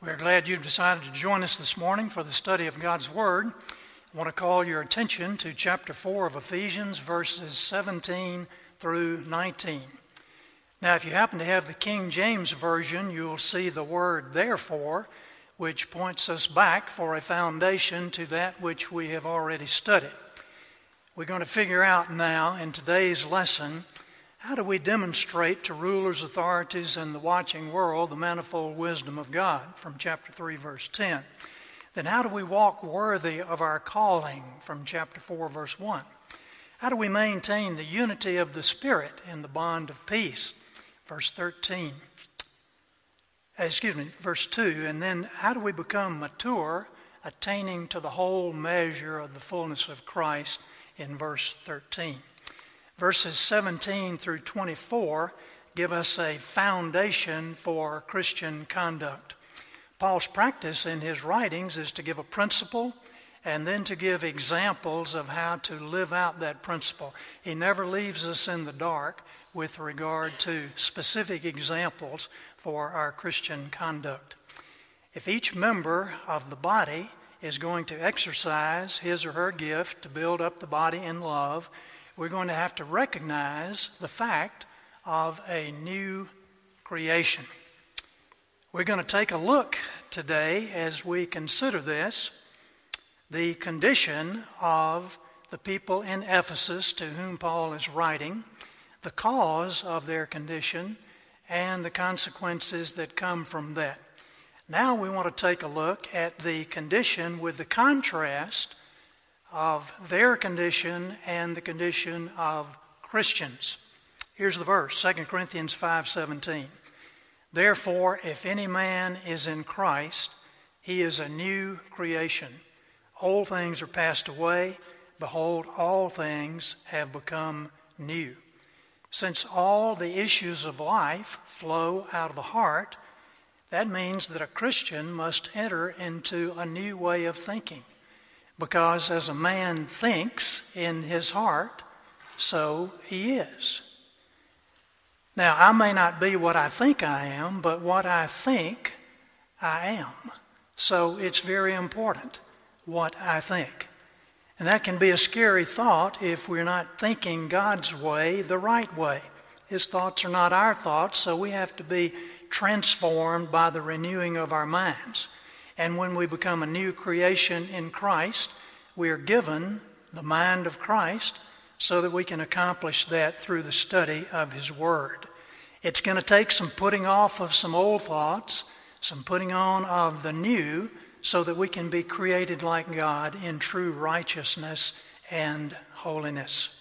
We're glad you've decided to join us this morning for the study of God's Word. I want to call your attention to chapter 4 of Ephesians, verses 17 through 19. Now, if you happen to have the King James Version, you'll see the word therefore, which points us back for a foundation to that which we have already studied. We're going to figure out now in today's lesson how do we demonstrate to rulers, authorities, and the watching world the manifold wisdom of God from chapter 3, verse 10? Then, how do we walk worthy of our calling from chapter 4, verse 1? How do we maintain the unity of the Spirit in the bond of peace? Verse 13. Uh, excuse me, verse 2. And then, how do we become mature, attaining to the whole measure of the fullness of Christ in verse 13? Verses 17 through 24 give us a foundation for Christian conduct. Paul's practice in his writings is to give a principle and then to give examples of how to live out that principle. He never leaves us in the dark with regard to specific examples for our Christian conduct. If each member of the body is going to exercise his or her gift to build up the body in love, we're going to have to recognize the fact of a new creation. We're going to take a look today as we consider this the condition of the people in Ephesus to whom Paul is writing, the cause of their condition, and the consequences that come from that. Now we want to take a look at the condition with the contrast of their condition and the condition of Christians. Here's the verse, 2 Corinthians 5:17. Therefore, if any man is in Christ, he is a new creation. Old things are passed away, behold all things have become new. Since all the issues of life flow out of the heart, that means that a Christian must enter into a new way of thinking. Because as a man thinks in his heart, so he is. Now, I may not be what I think I am, but what I think I am. So it's very important what I think. And that can be a scary thought if we're not thinking God's way the right way. His thoughts are not our thoughts, so we have to be transformed by the renewing of our minds. And when we become a new creation in Christ, we are given the mind of Christ so that we can accomplish that through the study of His Word. It's going to take some putting off of some old thoughts, some putting on of the new, so that we can be created like God in true righteousness and holiness.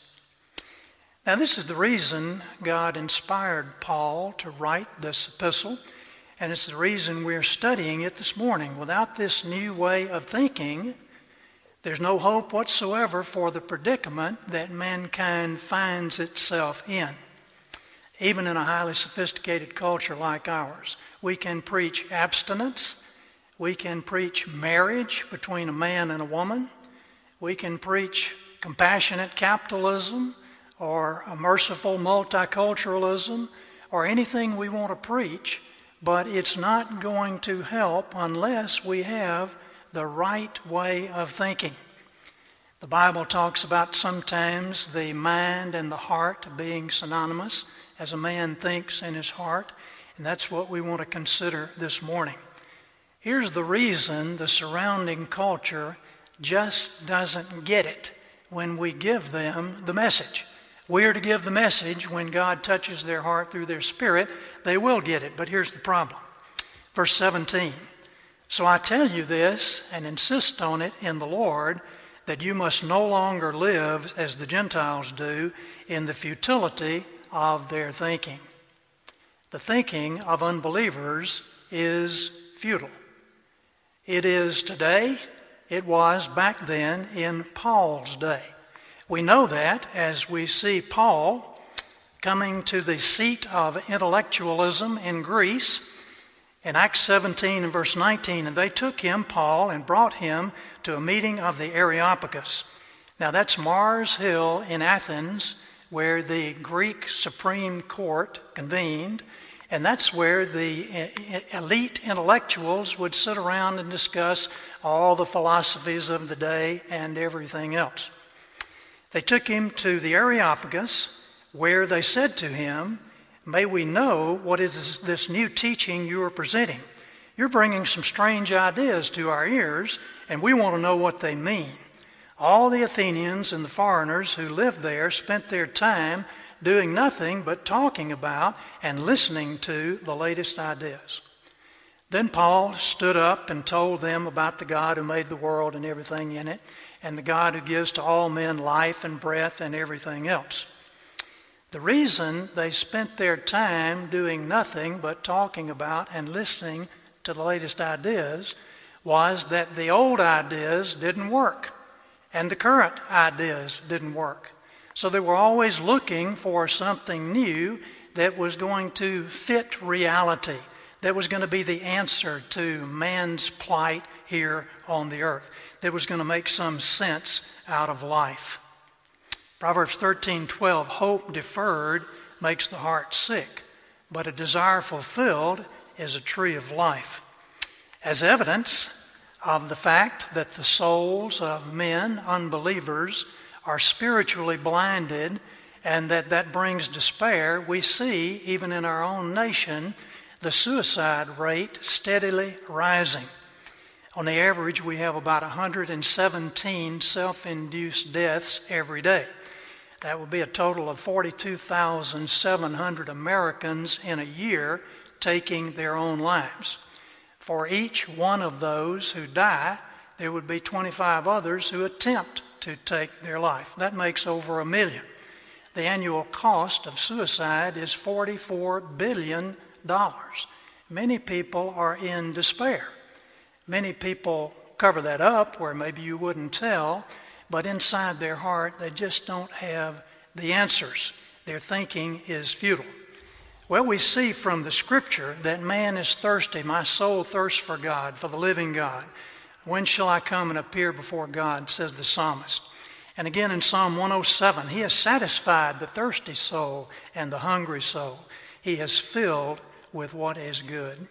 Now, this is the reason God inspired Paul to write this epistle. And it's the reason we're studying it this morning. Without this new way of thinking, there's no hope whatsoever for the predicament that mankind finds itself in. Even in a highly sophisticated culture like ours, we can preach abstinence, we can preach marriage between a man and a woman, we can preach compassionate capitalism or a merciful multiculturalism or anything we want to preach but it's not going to help unless we have the right way of thinking. The Bible talks about sometimes the mind and the heart being synonymous as a man thinks in his heart, and that's what we want to consider this morning. Here's the reason the surrounding culture just doesn't get it when we give them the message. We are to give the message when God touches their heart through their spirit, they will get it. But here's the problem. Verse 17. So I tell you this and insist on it in the Lord that you must no longer live as the Gentiles do in the futility of their thinking. The thinking of unbelievers is futile. It is today, it was back then in Paul's day. We know that as we see Paul coming to the seat of intellectualism in Greece in Acts 17 and verse 19. And they took him, Paul, and brought him to a meeting of the Areopagus. Now that's Mars Hill in Athens, where the Greek Supreme Court convened. And that's where the eh, eh, elite intellectuals would sit around and discuss all the philosophies of the day and everything else. They took him to the Areopagus, where they said to him, May we know what is this new teaching you are presenting. You're bringing some strange ideas to our ears, and we want to know what they mean. All the Athenians and the foreigners who lived there spent their time doing nothing but talking about and listening to the latest ideas. Then Paul stood up and told them about the God who made the world and everything in it, and the God who gives to all men life and breath and everything else. The reason they spent their time doing nothing but talking about and listening to the latest ideas was that the old ideas didn't work and the current ideas didn't work. So they were always looking for something new that was going to fit reality, that was going to be the answer to man's plight here on the earth, that was going to make some sense out of life. Proverbs 13:12 Hope deferred makes the heart sick, but a desire fulfilled is a tree of life. As evidence of the fact that the souls of men, unbelievers, are spiritually blinded and that that brings despair, we see, even in our own nation, the suicide rate steadily rising. On the average, we have about 117 self induced deaths every day. That would be a total of 42,700 Americans in a year taking their own lives. For each one of those who die, there would be 25 others who attempt to take their life. That makes over a million. The annual cost of suicide is $44 billion. Many people are in despair. Many people cover that up where maybe you wouldn't tell, but inside their heart, they just don't have the answers. Their thinking is futile. Well, we see from the scripture that man is thirsty. My soul thirsts for God, for the living God. When shall I come and appear before God, says the psalmist. And again in Psalm 107, He has satisfied the thirsty soul and the hungry soul. He has filled with what is good.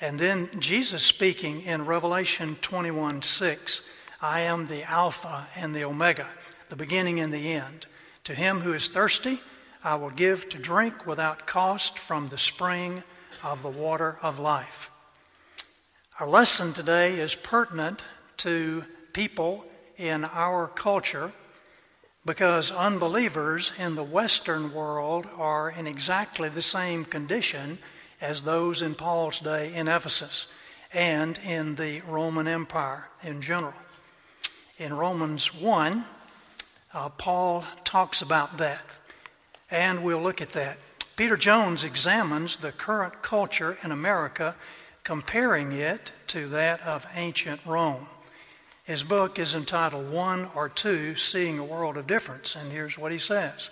And then Jesus speaking in Revelation 21 6, I am the Alpha and the Omega, the beginning and the end. To him who is thirsty, I will give to drink without cost from the spring of the water of life. Our lesson today is pertinent to people in our culture because unbelievers in the Western world are in exactly the same condition as those in Paul's day in Ephesus and in the Roman Empire in general. In Romans 1, uh, Paul talks about that and we'll look at that. Peter Jones examines the current culture in America, comparing it to that of ancient Rome. His book is entitled One or Two Seeing a World of Difference, and here's what he says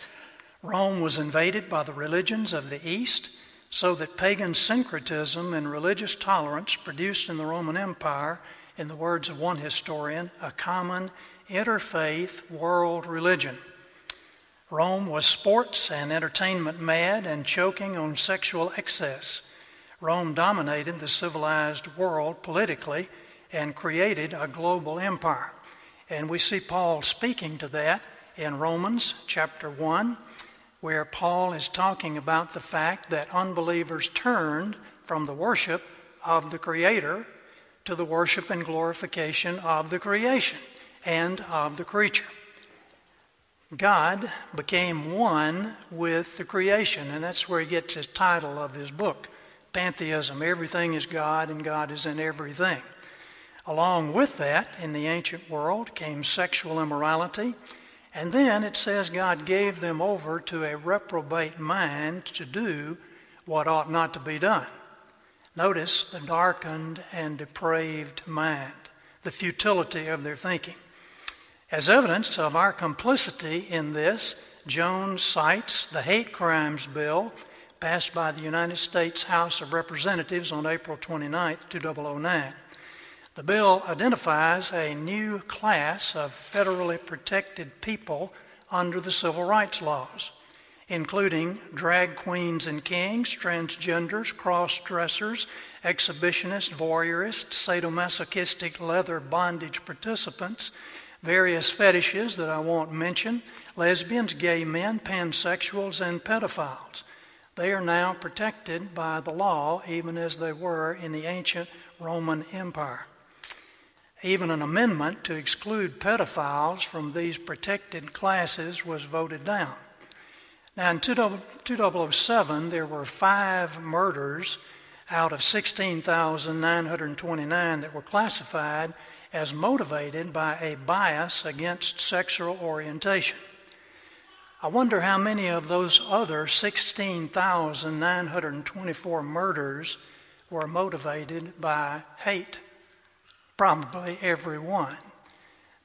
Rome was invaded by the religions of the East, so that pagan syncretism and religious tolerance produced in the Roman Empire, in the words of one historian, a common interfaith world religion. Rome was sports and entertainment mad and choking on sexual excess. Rome dominated the civilized world politically and created a global empire. And we see Paul speaking to that in Romans chapter 1, where Paul is talking about the fact that unbelievers turned from the worship of the Creator to the worship and glorification of the creation and of the creature. God became one with the creation, and that's where he gets his title of his book Pantheism. Everything is God, and God is in everything. Along with that, in the ancient world, came sexual immorality, and then it says God gave them over to a reprobate mind to do what ought not to be done. Notice the darkened and depraved mind, the futility of their thinking. As evidence of our complicity in this, Jones cites the hate crimes bill passed by the United States House of Representatives on April 29, 2009. The bill identifies a new class of federally protected people under the civil rights laws. including drag queens and kings, transgenders, cross dressers, exhibitionists, voyeurists, sadomasochistic leather bondage participants, various fetishes that I won't mention, lesbians, gay men, pansexuals, and pedophiles. They are now protected by the law, even as they were in the ancient Roman Empire. Even an amendment to exclude pedophiles from these protected classes was voted down. Now, in 2007, there were five murders out of 16,929 that were classified as motivated by a bias against sexual orientation. I wonder how many of those other 16,924 murders were motivated by hate. Probably every one.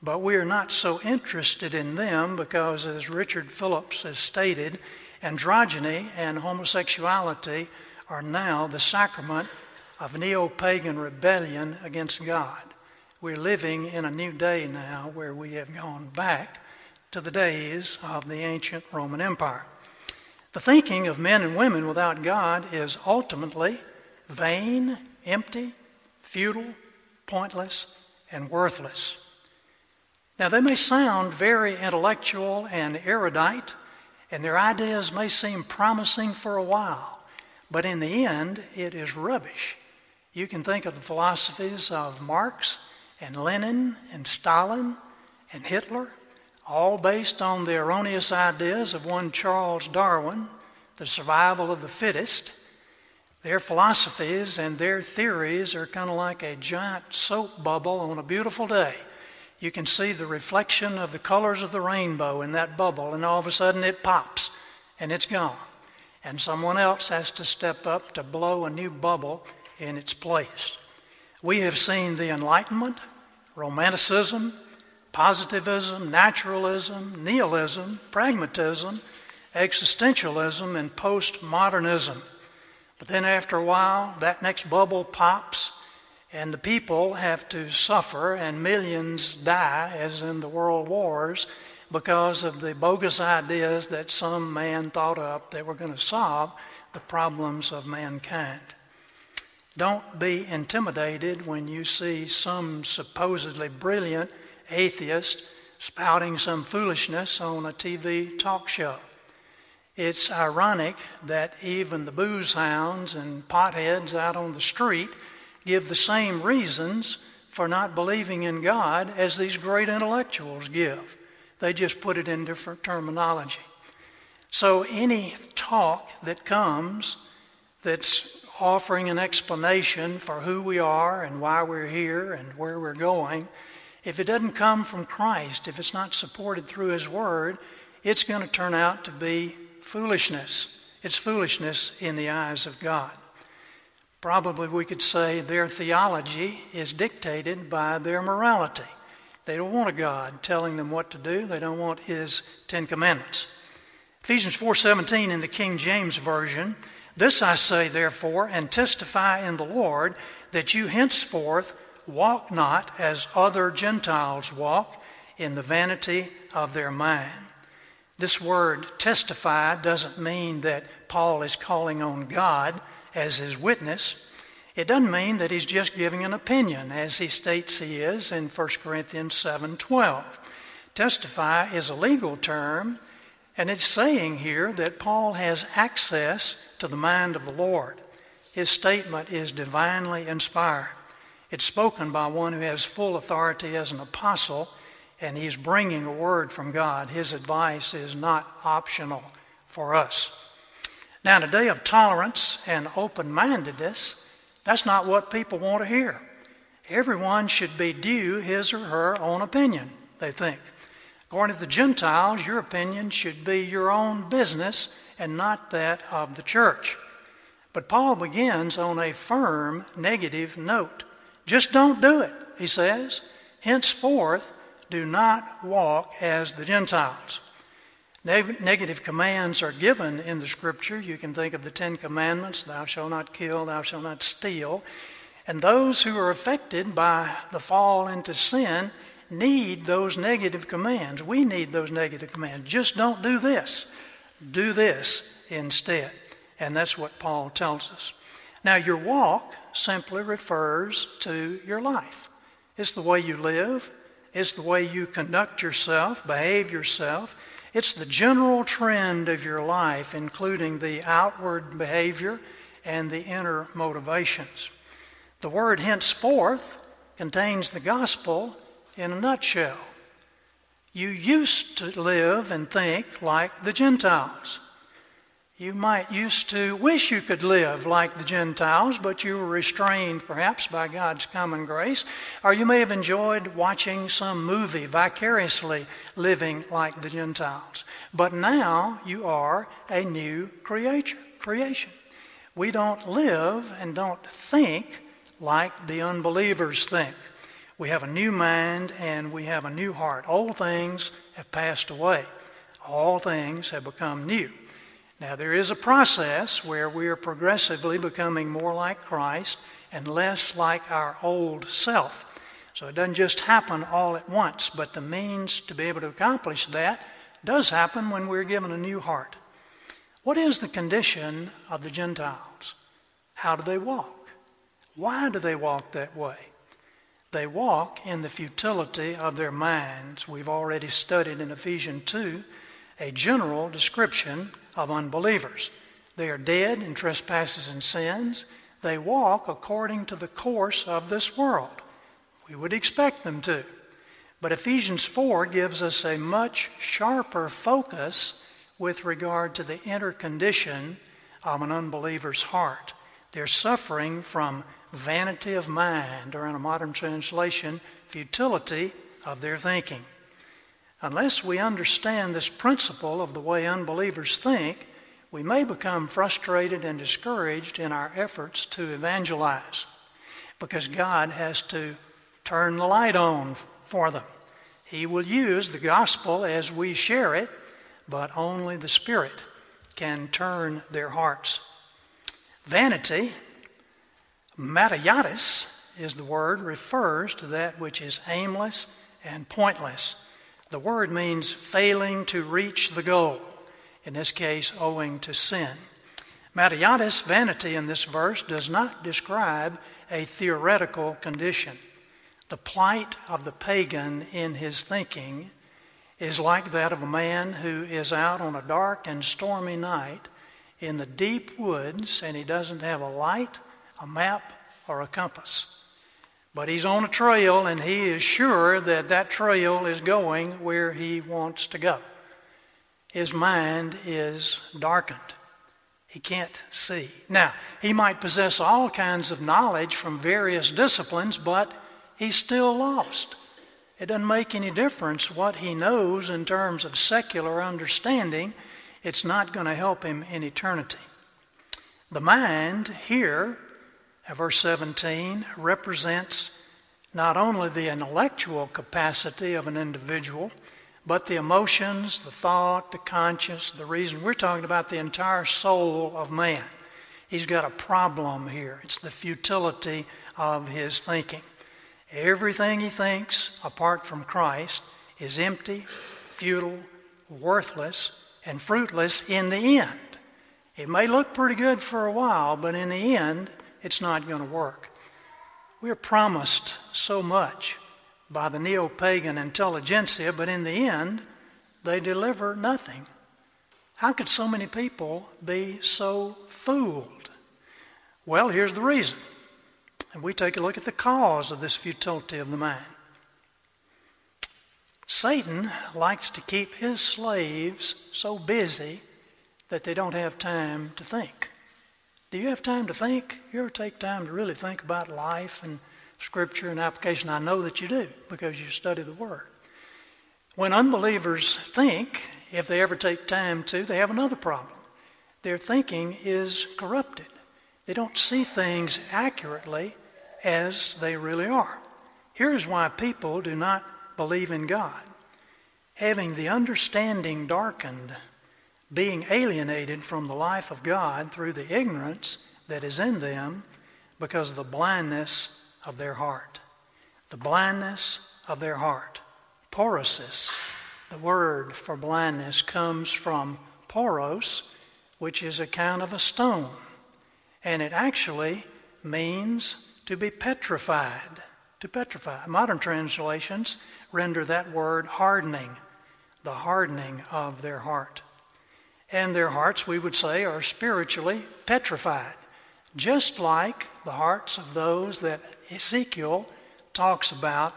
But we are not so interested in them because, as Richard Phillips has stated, androgyny and homosexuality are now the sacrament of neo pagan rebellion against God. We're living in a new day now where we have gone back to the days of the ancient Roman Empire. The thinking of men and women without God is ultimately vain, empty, futile, pointless, and worthless. Now, they may sound very intellectual and erudite, and their ideas may seem promising for a while, but in the end, it is rubbish. You can think of the philosophies of Marx and Lenin and Stalin and Hitler, all based on the erroneous ideas of one Charles Darwin, the survival of the fittest. Their philosophies and their theories are kind of like a giant soap bubble on a beautiful day you can see the reflection of the colors of the rainbow in that bubble, and all of a sudden it pops and it's gone. And someone else has to step up to blow a new bubble in its place. We have seen the Enlightenment, Romanticism, positivism, naturalism, nihilism, pragmatism, existentialism, and postmodernism. But then after a while, that next bubble pops and the people have to suffer, and millions die, as in the world wars, because of the bogus ideas that some man thought up that were going to solve the problems of mankind. Don't be intimidated when you see some supposedly brilliant atheist spouting some foolishness on a TV talk show. It's ironic that even the booze hounds and potheads out on the street give the same reasons for not believing in God as these great intellectuals give. They just put it in different terminology. So, any talk that comes that's offering an explanation for who we are and why we're here and where we're going, if it doesn't come from Christ, if it's not supported through His Word, it's going to turn out to be foolishness. It's foolishness in the eyes of God. Probably we could say their theology is dictated by their morality. They don't want a God telling them what to do. They don't want his 10 commandments. Ephesians 4:17 in the King James version, this I say therefore and testify in the Lord that you henceforth walk not as other Gentiles walk in the vanity of their mind. This word testify doesn't mean that Paul is calling on God as his witness, it doesn't mean that he's just giving an opinion, as he states he is in 1 Corinthians 7:12. Testify is a legal term, and it's saying here that Paul has access to the mind of the Lord. His statement is divinely inspired. It's spoken by one who has full authority as an apostle, and he's bringing a word from God. His advice is not optional for us. Now, in a day of tolerance and open mindedness, that's not what people want to hear. Everyone should be due his or her own opinion, they think. According to the Gentiles, your opinion should be your own business and not that of the church. But Paul begins on a firm negative note. Just don't do it, he says. Henceforth, do not walk as the Gentiles. Negative commands are given in the scripture. You can think of the Ten Commandments thou shalt not kill, thou shalt not steal. And those who are affected by the fall into sin need those negative commands. We need those negative commands. Just don't do this. Do this instead. And that's what Paul tells us. Now, your walk simply refers to your life. It's the way you live, it's the way you conduct yourself, behave yourself. It's the general trend of your life, including the outward behavior and the inner motivations. The word henceforth contains the gospel in a nutshell. You used to live and think like the Gentiles. You might used to wish you could live like the Gentiles, but you were restrained perhaps by God's common grace. Or you may have enjoyed watching some movie vicariously living like the Gentiles. But now you are a new creation. We don't live and don't think like the unbelievers think. We have a new mind and we have a new heart. Old things have passed away, all things have become new. Now, there is a process where we are progressively becoming more like Christ and less like our old self. So it doesn't just happen all at once, but the means to be able to accomplish that does happen when we're given a new heart. What is the condition of the Gentiles? How do they walk? Why do they walk that way? They walk in the futility of their minds. We've already studied in Ephesians 2 a general description of unbelievers. They are dead in trespasses and sins. They walk according to the course of this world. We would expect them to. But Ephesians 4 gives us a much sharper focus with regard to the inner condition of an unbeliever's heart. They're suffering from vanity of mind, or in a modern translation, futility of their thinking. Unless we understand this principle of the way unbelievers think, we may become frustrated and discouraged in our efforts to evangelize because God has to turn the light on for them. He will use the gospel as we share it, but only the Spirit can turn their hearts. Vanity, mataiatis is the word, refers to that which is aimless and pointless. The word means failing to reach the goal, in this case, owing to sin. Mataiatis, vanity in this verse, does not describe a theoretical condition. The plight of the pagan in his thinking is like that of a man who is out on a dark and stormy night in the deep woods and he doesn't have a light, a map, or a compass. But he's on a trail and he is sure that that trail is going where he wants to go. His mind is darkened. He can't see. Now, he might possess all kinds of knowledge from various disciplines, but he's still lost. It doesn't make any difference what he knows in terms of secular understanding, it's not going to help him in eternity. The mind here verse 17 represents not only the intellectual capacity of an individual, but the emotions, the thought, the conscience, the reason. We're talking about the entire soul of man. He's got a problem here. It's the futility of his thinking. Everything he thinks apart from Christ is empty, futile, worthless, and fruitless in the end. It may look pretty good for a while, but in the end, it's not going to work. We're promised so much by the neo pagan intelligentsia, but in the end, they deliver nothing. How could so many people be so fooled? Well, here's the reason. And we take a look at the cause of this futility of the mind. Satan likes to keep his slaves so busy that they don't have time to think. Do you have time to think? You ever take time to really think about life and Scripture and application? I know that you do because you study the Word. When unbelievers think, if they ever take time to, they have another problem. Their thinking is corrupted. They don't see things accurately as they really are. Here's why people do not believe in God. Having the understanding darkened being alienated from the life of God through the ignorance that is in them because of the blindness of their heart. The blindness of their heart. Paresis, the word for blindness, comes from poros, which is a kind of a stone. And it actually means to be petrified. To petrify. Modern translations render that word hardening, the hardening of their heart. And their hearts, we would say, are spiritually petrified, just like the hearts of those that Ezekiel talks about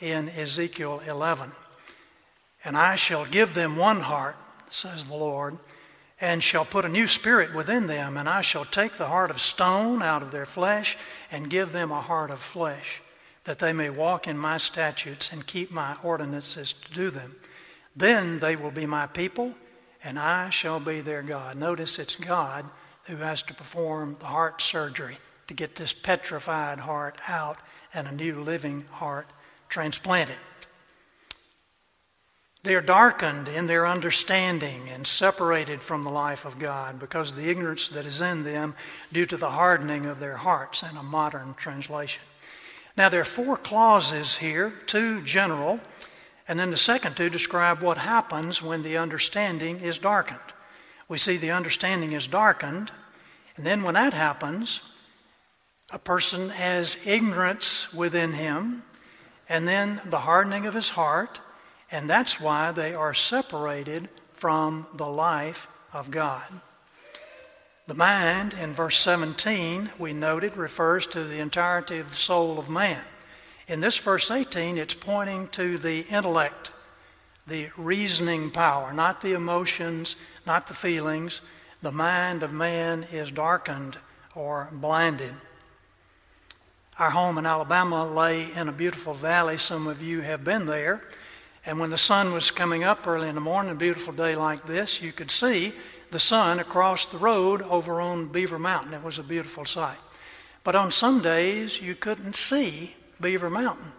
in Ezekiel 11. And I shall give them one heart, says the Lord, and shall put a new spirit within them, and I shall take the heart of stone out of their flesh and give them a heart of flesh, that they may walk in my statutes and keep my ordinances to do them. Then they will be my people, and I shall be their God. Notice it's God who has to perform the heart surgery to get this petrified heart out and a new living heart transplanted. They are darkened in their understanding and separated from the life of God because of the ignorance that is in them due to the hardening of their hearts, in a modern translation. Now, there are four clauses here, two general, and then the second two describe what happens when the understanding is darkened. We see the understanding is darkened, and then when that happens, a person has ignorance within him, and then the hardening of his heart, and that's why they are separated from the life of God. The mind, in verse 17, we noted, refers to the entirety of the soul of man. In this verse 18, it's pointing to the intellect, the reasoning power, not the emotions, not the feelings. The mind of man is darkened or blinded. Our home in Alabama lay in a beautiful valley. Some of you have been there. And when the sun was coming up early in the morning, a beautiful day like this, you could see the sun across the road over on Beaver Mountain. It was a beautiful sight. But on some days, you couldn't see Beaver Mountain.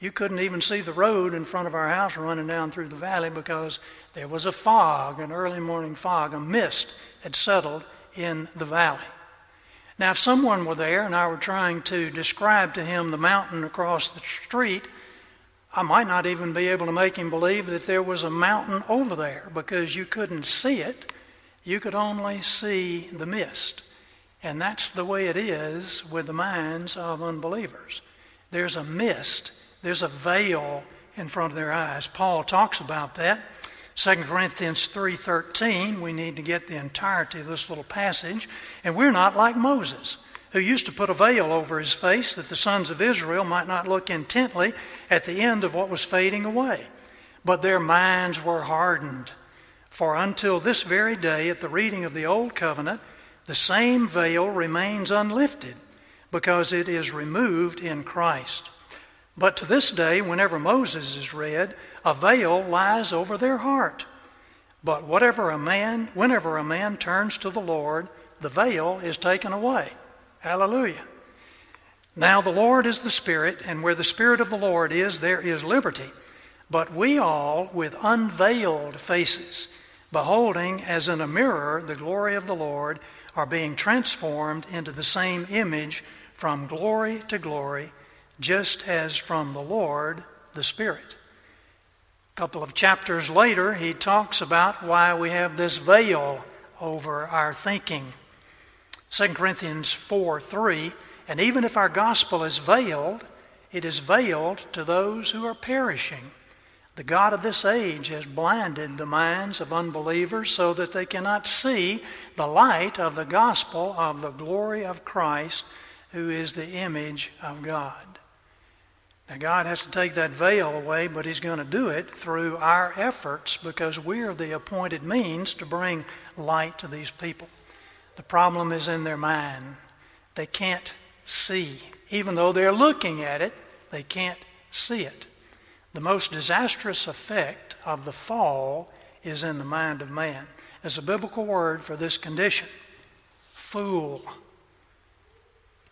You couldn't even see the road in front of our house running down through the valley because there was a fog, an early morning fog, a mist had settled in the valley. Now, if someone were there and I were trying to describe to him the mountain across the street, I might not even be able to make him believe that there was a mountain over there because you couldn't see it. You could only see the mist. And that's the way it is with the minds of unbelievers. There's a mist, there's a veil in front of their eyes. Paul talks about that. 2 Corinthians 3:13, we need to get the entirety of this little passage, and we're not like Moses who used to put a veil over his face that the sons of Israel might not look intently at the end of what was fading away. But their minds were hardened. For until this very day, at the reading of the Old Covenant, the same veil remains unlifted because it is removed in Christ. But to this day, whenever Moses is read, a veil lies over their heart. But whatever a man, whenever a man turns to the Lord, the veil is taken away. Hallelujah. Now the Lord is the Spirit, and where the Spirit of the Lord is, there is liberty. But we all, with unveiled faces, beholding as in a mirror the glory of the Lord, are being transformed into the same image from glory to glory, just as from the Lord the Spirit. A couple of chapters later, he talks about why we have this veil over our thinking 2 Corinthians 4 3. And even if our gospel is veiled, it is veiled to those who are perishing. The God of this age has blinded the minds of unbelievers so that they cannot see the light of the gospel of the glory of Christ, who is the image of God. Now, God has to take that veil away, but He's going to do it through our efforts because we are the appointed means to bring light to these people. The problem is in their mind. They can't see. Even though they're looking at it, they can't see it. The most disastrous effect of the fall is in the mind of man. There's a biblical word for this condition fool.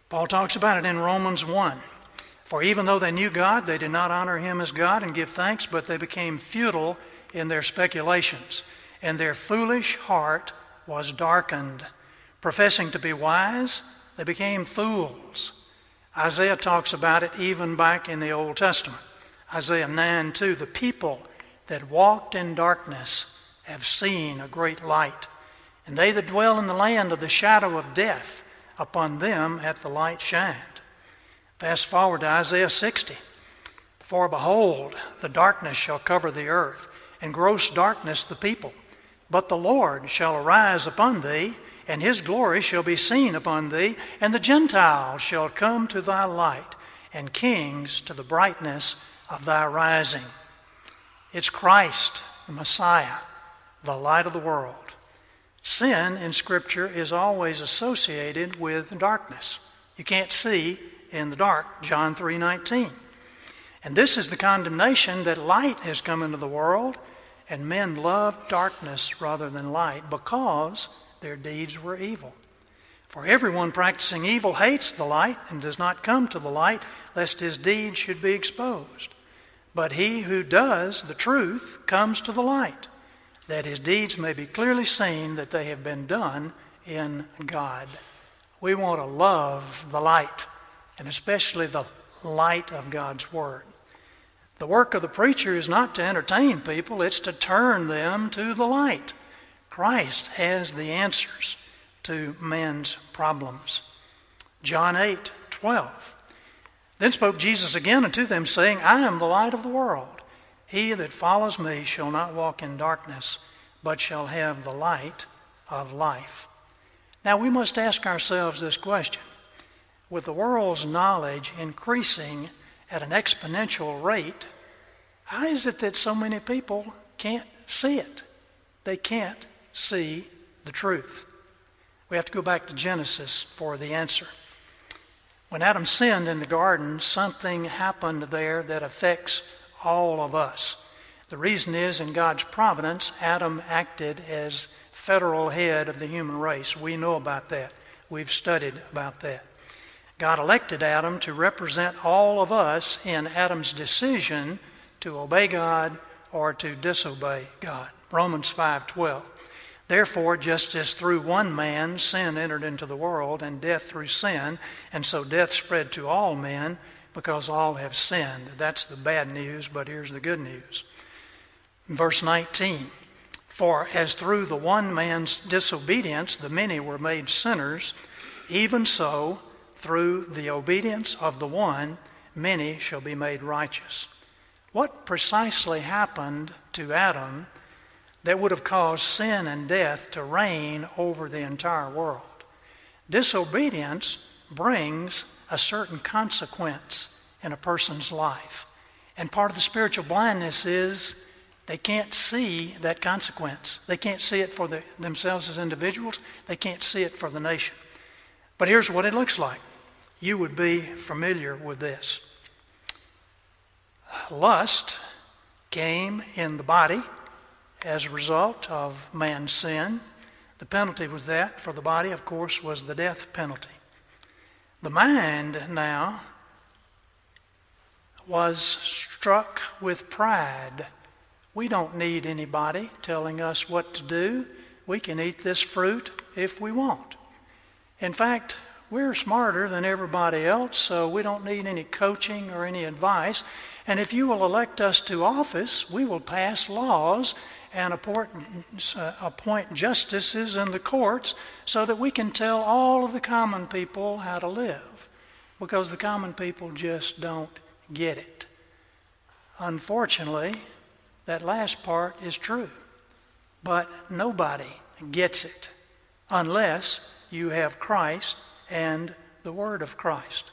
Paul talks about it in Romans 1. For even though they knew God, they did not honor him as God and give thanks, but they became futile in their speculations, and their foolish heart was darkened. Professing to be wise, they became fools. Isaiah talks about it even back in the Old Testament. Isaiah 9 2, the people that walked in darkness have seen a great light. And they that dwell in the land of the shadow of death, upon them hath the light shined. Fast forward to Isaiah 60. For behold, the darkness shall cover the earth, and gross darkness the people. But the Lord shall arise upon thee, and his glory shall be seen upon thee, and the Gentiles shall come to thy light, and kings to the brightness of thy rising. It's Christ, the Messiah, the light of the world. Sin in Scripture is always associated with darkness. You can't see in the dark, John 3:19. And this is the condemnation that light has come into the world, and men love darkness rather than light because their deeds were evil. For everyone practicing evil hates the light and does not come to the light, lest his deeds should be exposed. But he who does the truth comes to the light, that his deeds may be clearly seen that they have been done in God. We want to love the light, and especially the light of God's Word. The work of the preacher is not to entertain people, it's to turn them to the light. Christ has the answers to man's problems. John 8 12. Then spoke Jesus again unto them, saying, I am the light of the world. He that follows me shall not walk in darkness, but shall have the light of life. Now we must ask ourselves this question With the world's knowledge increasing at an exponential rate, how is it that so many people can't see it? They can't see the truth. We have to go back to Genesis for the answer. When Adam sinned in the garden, something happened there that affects all of us. The reason is in God's providence, Adam acted as federal head of the human race. We know about that. We've studied about that. God elected Adam to represent all of us in Adam's decision to obey God or to disobey God. Romans 5:12. Therefore, just as through one man sin entered into the world, and death through sin, and so death spread to all men because all have sinned. That's the bad news, but here's the good news. Verse 19 For as through the one man's disobedience the many were made sinners, even so through the obedience of the one many shall be made righteous. What precisely happened to Adam? that would have caused sin and death to reign over the entire world. Disobedience brings a certain consequence in a person's life. And part of the spiritual blindness is they can't see that consequence. They can't see it for the, themselves as individuals, they can't see it for the nation. But here's what it looks like. You would be familiar with this. Lust came in the body as a result of man's sin. The penalty was that for the body, of course, was the death penalty. The mind now was struck with pride. We don't need anybody telling us what to do. We can eat this fruit if we want. In fact, we're smarter than everybody else, so we don't need any coaching or any advice. And if you will elect us to office, we will pass laws and appoint, uh, appoint justices in the courts so that we can tell all of the common people how to live because the common people just don't get it. Unfortunately, that last part is true, but nobody gets it unless you have Christ and the Word of Christ.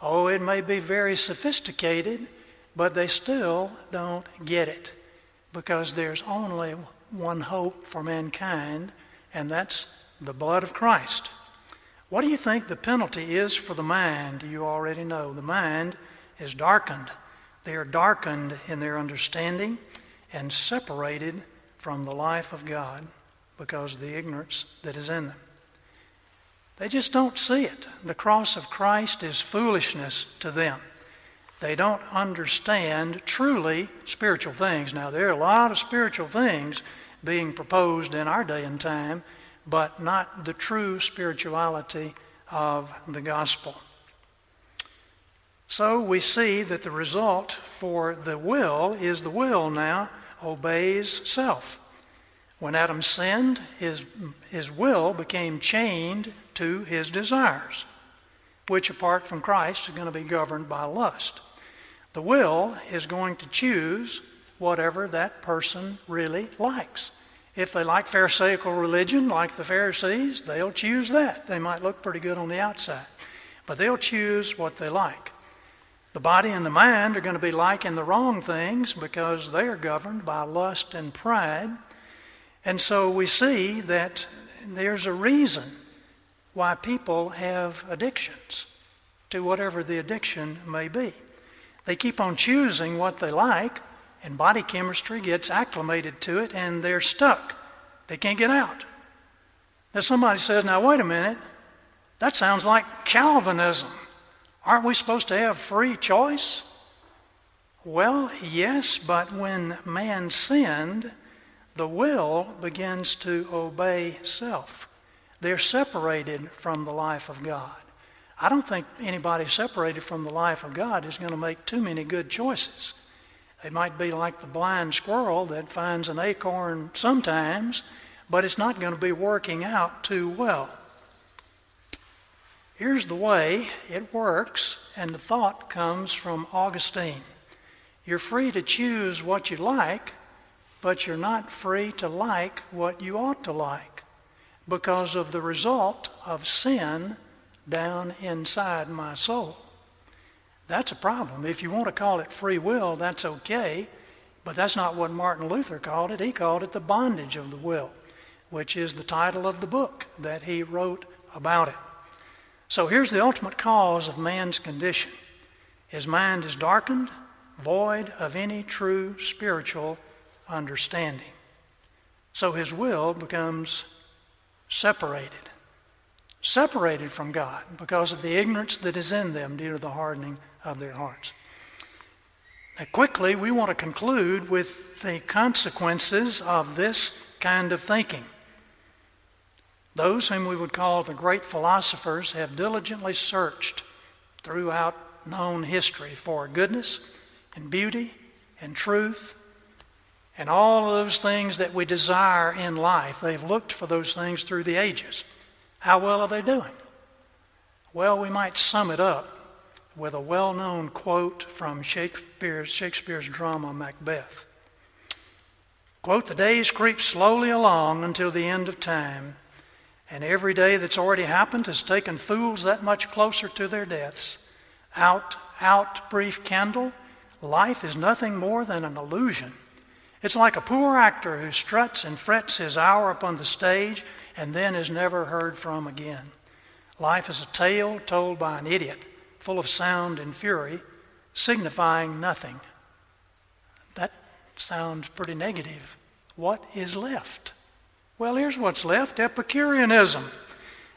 Oh, it may be very sophisticated, but they still don't get it because there's only one hope for mankind, and that's the blood of Christ. What do you think the penalty is for the mind? You already know. The mind is darkened. They are darkened in their understanding and separated from the life of God because of the ignorance that is in them. They just don't see it. The cross of Christ is foolishness to them. They don't understand truly spiritual things. Now, there are a lot of spiritual things being proposed in our day and time, but not the true spirituality of the gospel. So we see that the result for the will is the will now obeys self. When Adam sinned, his, his will became chained to his desires, which apart from Christ is going to be governed by lust. The will is going to choose whatever that person really likes. If they like Pharisaical religion, like the Pharisees, they'll choose that. They might look pretty good on the outside, but they'll choose what they like. The body and the mind are going to be liking the wrong things because they are governed by lust and pride. And so we see that there's a reason why people have addictions to whatever the addiction may be. They keep on choosing what they like, and body chemistry gets acclimated to it, and they're stuck. They can't get out. Now, somebody says, Now, wait a minute. That sounds like Calvinism. Aren't we supposed to have free choice? Well, yes, but when man sinned, the will begins to obey self. They're separated from the life of God. I don't think anybody separated from the life of God is going to make too many good choices. They might be like the blind squirrel that finds an acorn sometimes, but it's not going to be working out too well. Here's the way it works, and the thought comes from Augustine. You're free to choose what you like, but you're not free to like what you ought to like because of the result of sin down inside my soul. That's a problem. If you want to call it free will, that's okay, but that's not what Martin Luther called it. He called it the bondage of the will, which is the title of the book that he wrote about it. So here's the ultimate cause of man's condition his mind is darkened, void of any true spiritual understanding. So his will becomes separated, separated from God because of the ignorance that is in them due to the hardening of their hearts. Now, quickly, we want to conclude with the consequences of this kind of thinking. Those whom we would call the great philosophers have diligently searched throughout known history for goodness and beauty and truth and all of those things that we desire in life. They've looked for those things through the ages. How well are they doing? Well, we might sum it up with a well known quote from Shakespeare's, Shakespeare's drama Macbeth. Quote, the days creep slowly along until the end of time and every day that's already happened has taken fools that much closer to their deaths. Out, out, brief candle. Life is nothing more than an illusion. It's like a poor actor who struts and frets his hour upon the stage and then is never heard from again. Life is a tale told by an idiot, full of sound and fury, signifying nothing. That sounds pretty negative. What is left? Well, here's what's left Epicureanism.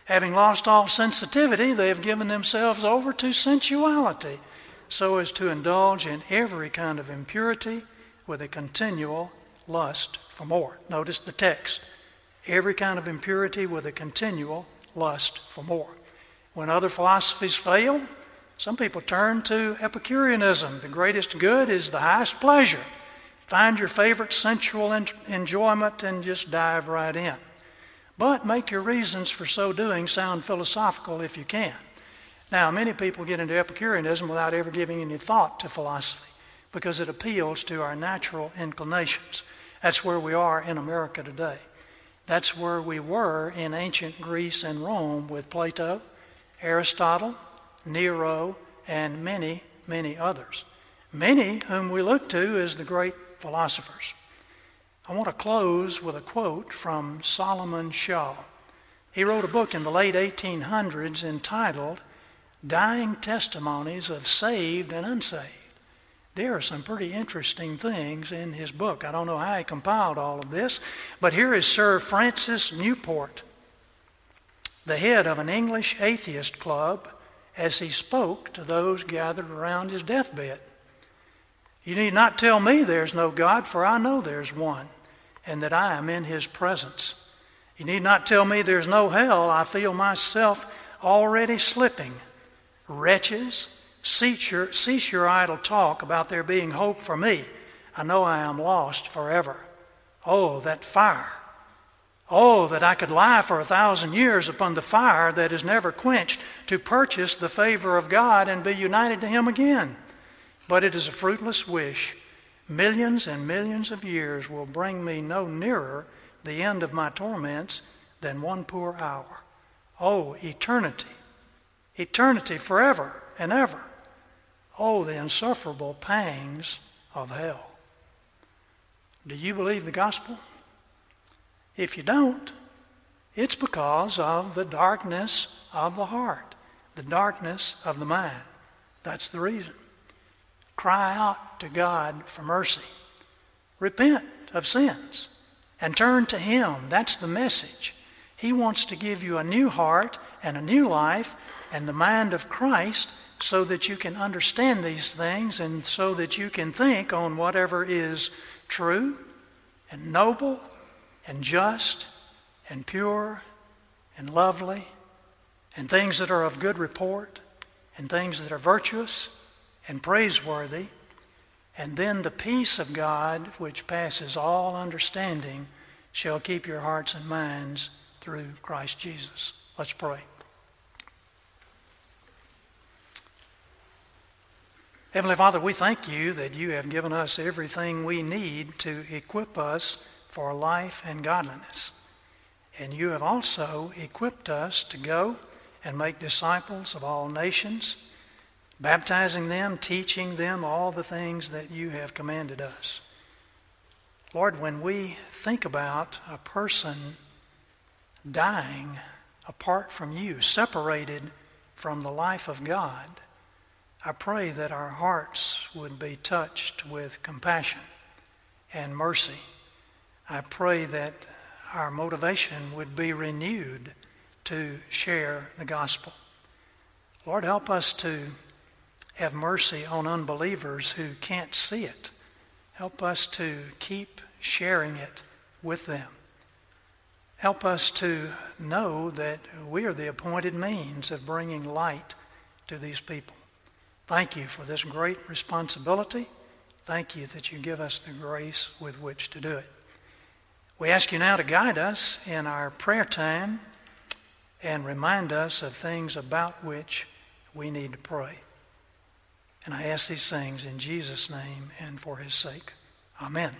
Having lost all sensitivity, they have given themselves over to sensuality so as to indulge in every kind of impurity with a continual lust for more. Notice the text every kind of impurity with a continual lust for more. When other philosophies fail, some people turn to Epicureanism. The greatest good is the highest pleasure. Find your favorite sensual enjoyment and just dive right in. But make your reasons for so doing sound philosophical if you can. Now, many people get into Epicureanism without ever giving any thought to philosophy because it appeals to our natural inclinations. That's where we are in America today. That's where we were in ancient Greece and Rome with Plato, Aristotle, Nero, and many, many others. Many whom we look to as the great philosophers. I want to close with a quote from Solomon Shaw. He wrote a book in the late 1800s entitled Dying Testimonies of Saved and Unsaved. There are some pretty interesting things in his book. I don't know how he compiled all of this, but here is Sir Francis Newport, the head of an English atheist club, as he spoke to those gathered around his deathbed. You need not tell me there's no God, for I know there's one, and that I am in his presence. You need not tell me there's no hell. I feel myself already slipping. Wretches, cease your, cease your idle talk about there being hope for me. I know I am lost forever. Oh, that fire Oh, that I could lie for a thousand years upon the fire that is never quenched to purchase the favor of God and be united to Him again. But it is a fruitless wish. Millions and millions of years will bring me no nearer the end of my torments than one poor hour. Oh, eternity, eternity forever and ever. Oh, the insufferable pangs of hell. Do you believe the gospel? If you don't, it's because of the darkness of the heart, the darkness of the mind. That's the reason. Cry out to God for mercy. Repent of sins and turn to Him. That's the message. He wants to give you a new heart and a new life and the mind of Christ so that you can understand these things and so that you can think on whatever is true and noble and just and pure and lovely and things that are of good report and things that are virtuous and praiseworthy. And then the peace of God, which passes all understanding, shall keep your hearts and minds through Christ Jesus. Let's pray. Heavenly Father, we thank you that you have given us everything we need to equip us for life and godliness. And you have also equipped us to go and make disciples of all nations, baptizing them, teaching them all the things that you have commanded us. Lord, when we think about a person dying apart from you, separated from the life of God, I pray that our hearts would be touched with compassion and mercy I pray that our motivation would be renewed to share the gospel. Lord, help us to have mercy on unbelievers who can't see it. Help us to keep sharing it with them. Help us to know that we are the appointed means of bringing light to these people. Thank you for this great responsibility. Thank you that you give us the grace with which to do it. We ask you now to guide us in our prayer time and remind us of things about which we need to pray. And I ask these things in Jesus' name and for his sake. Amen.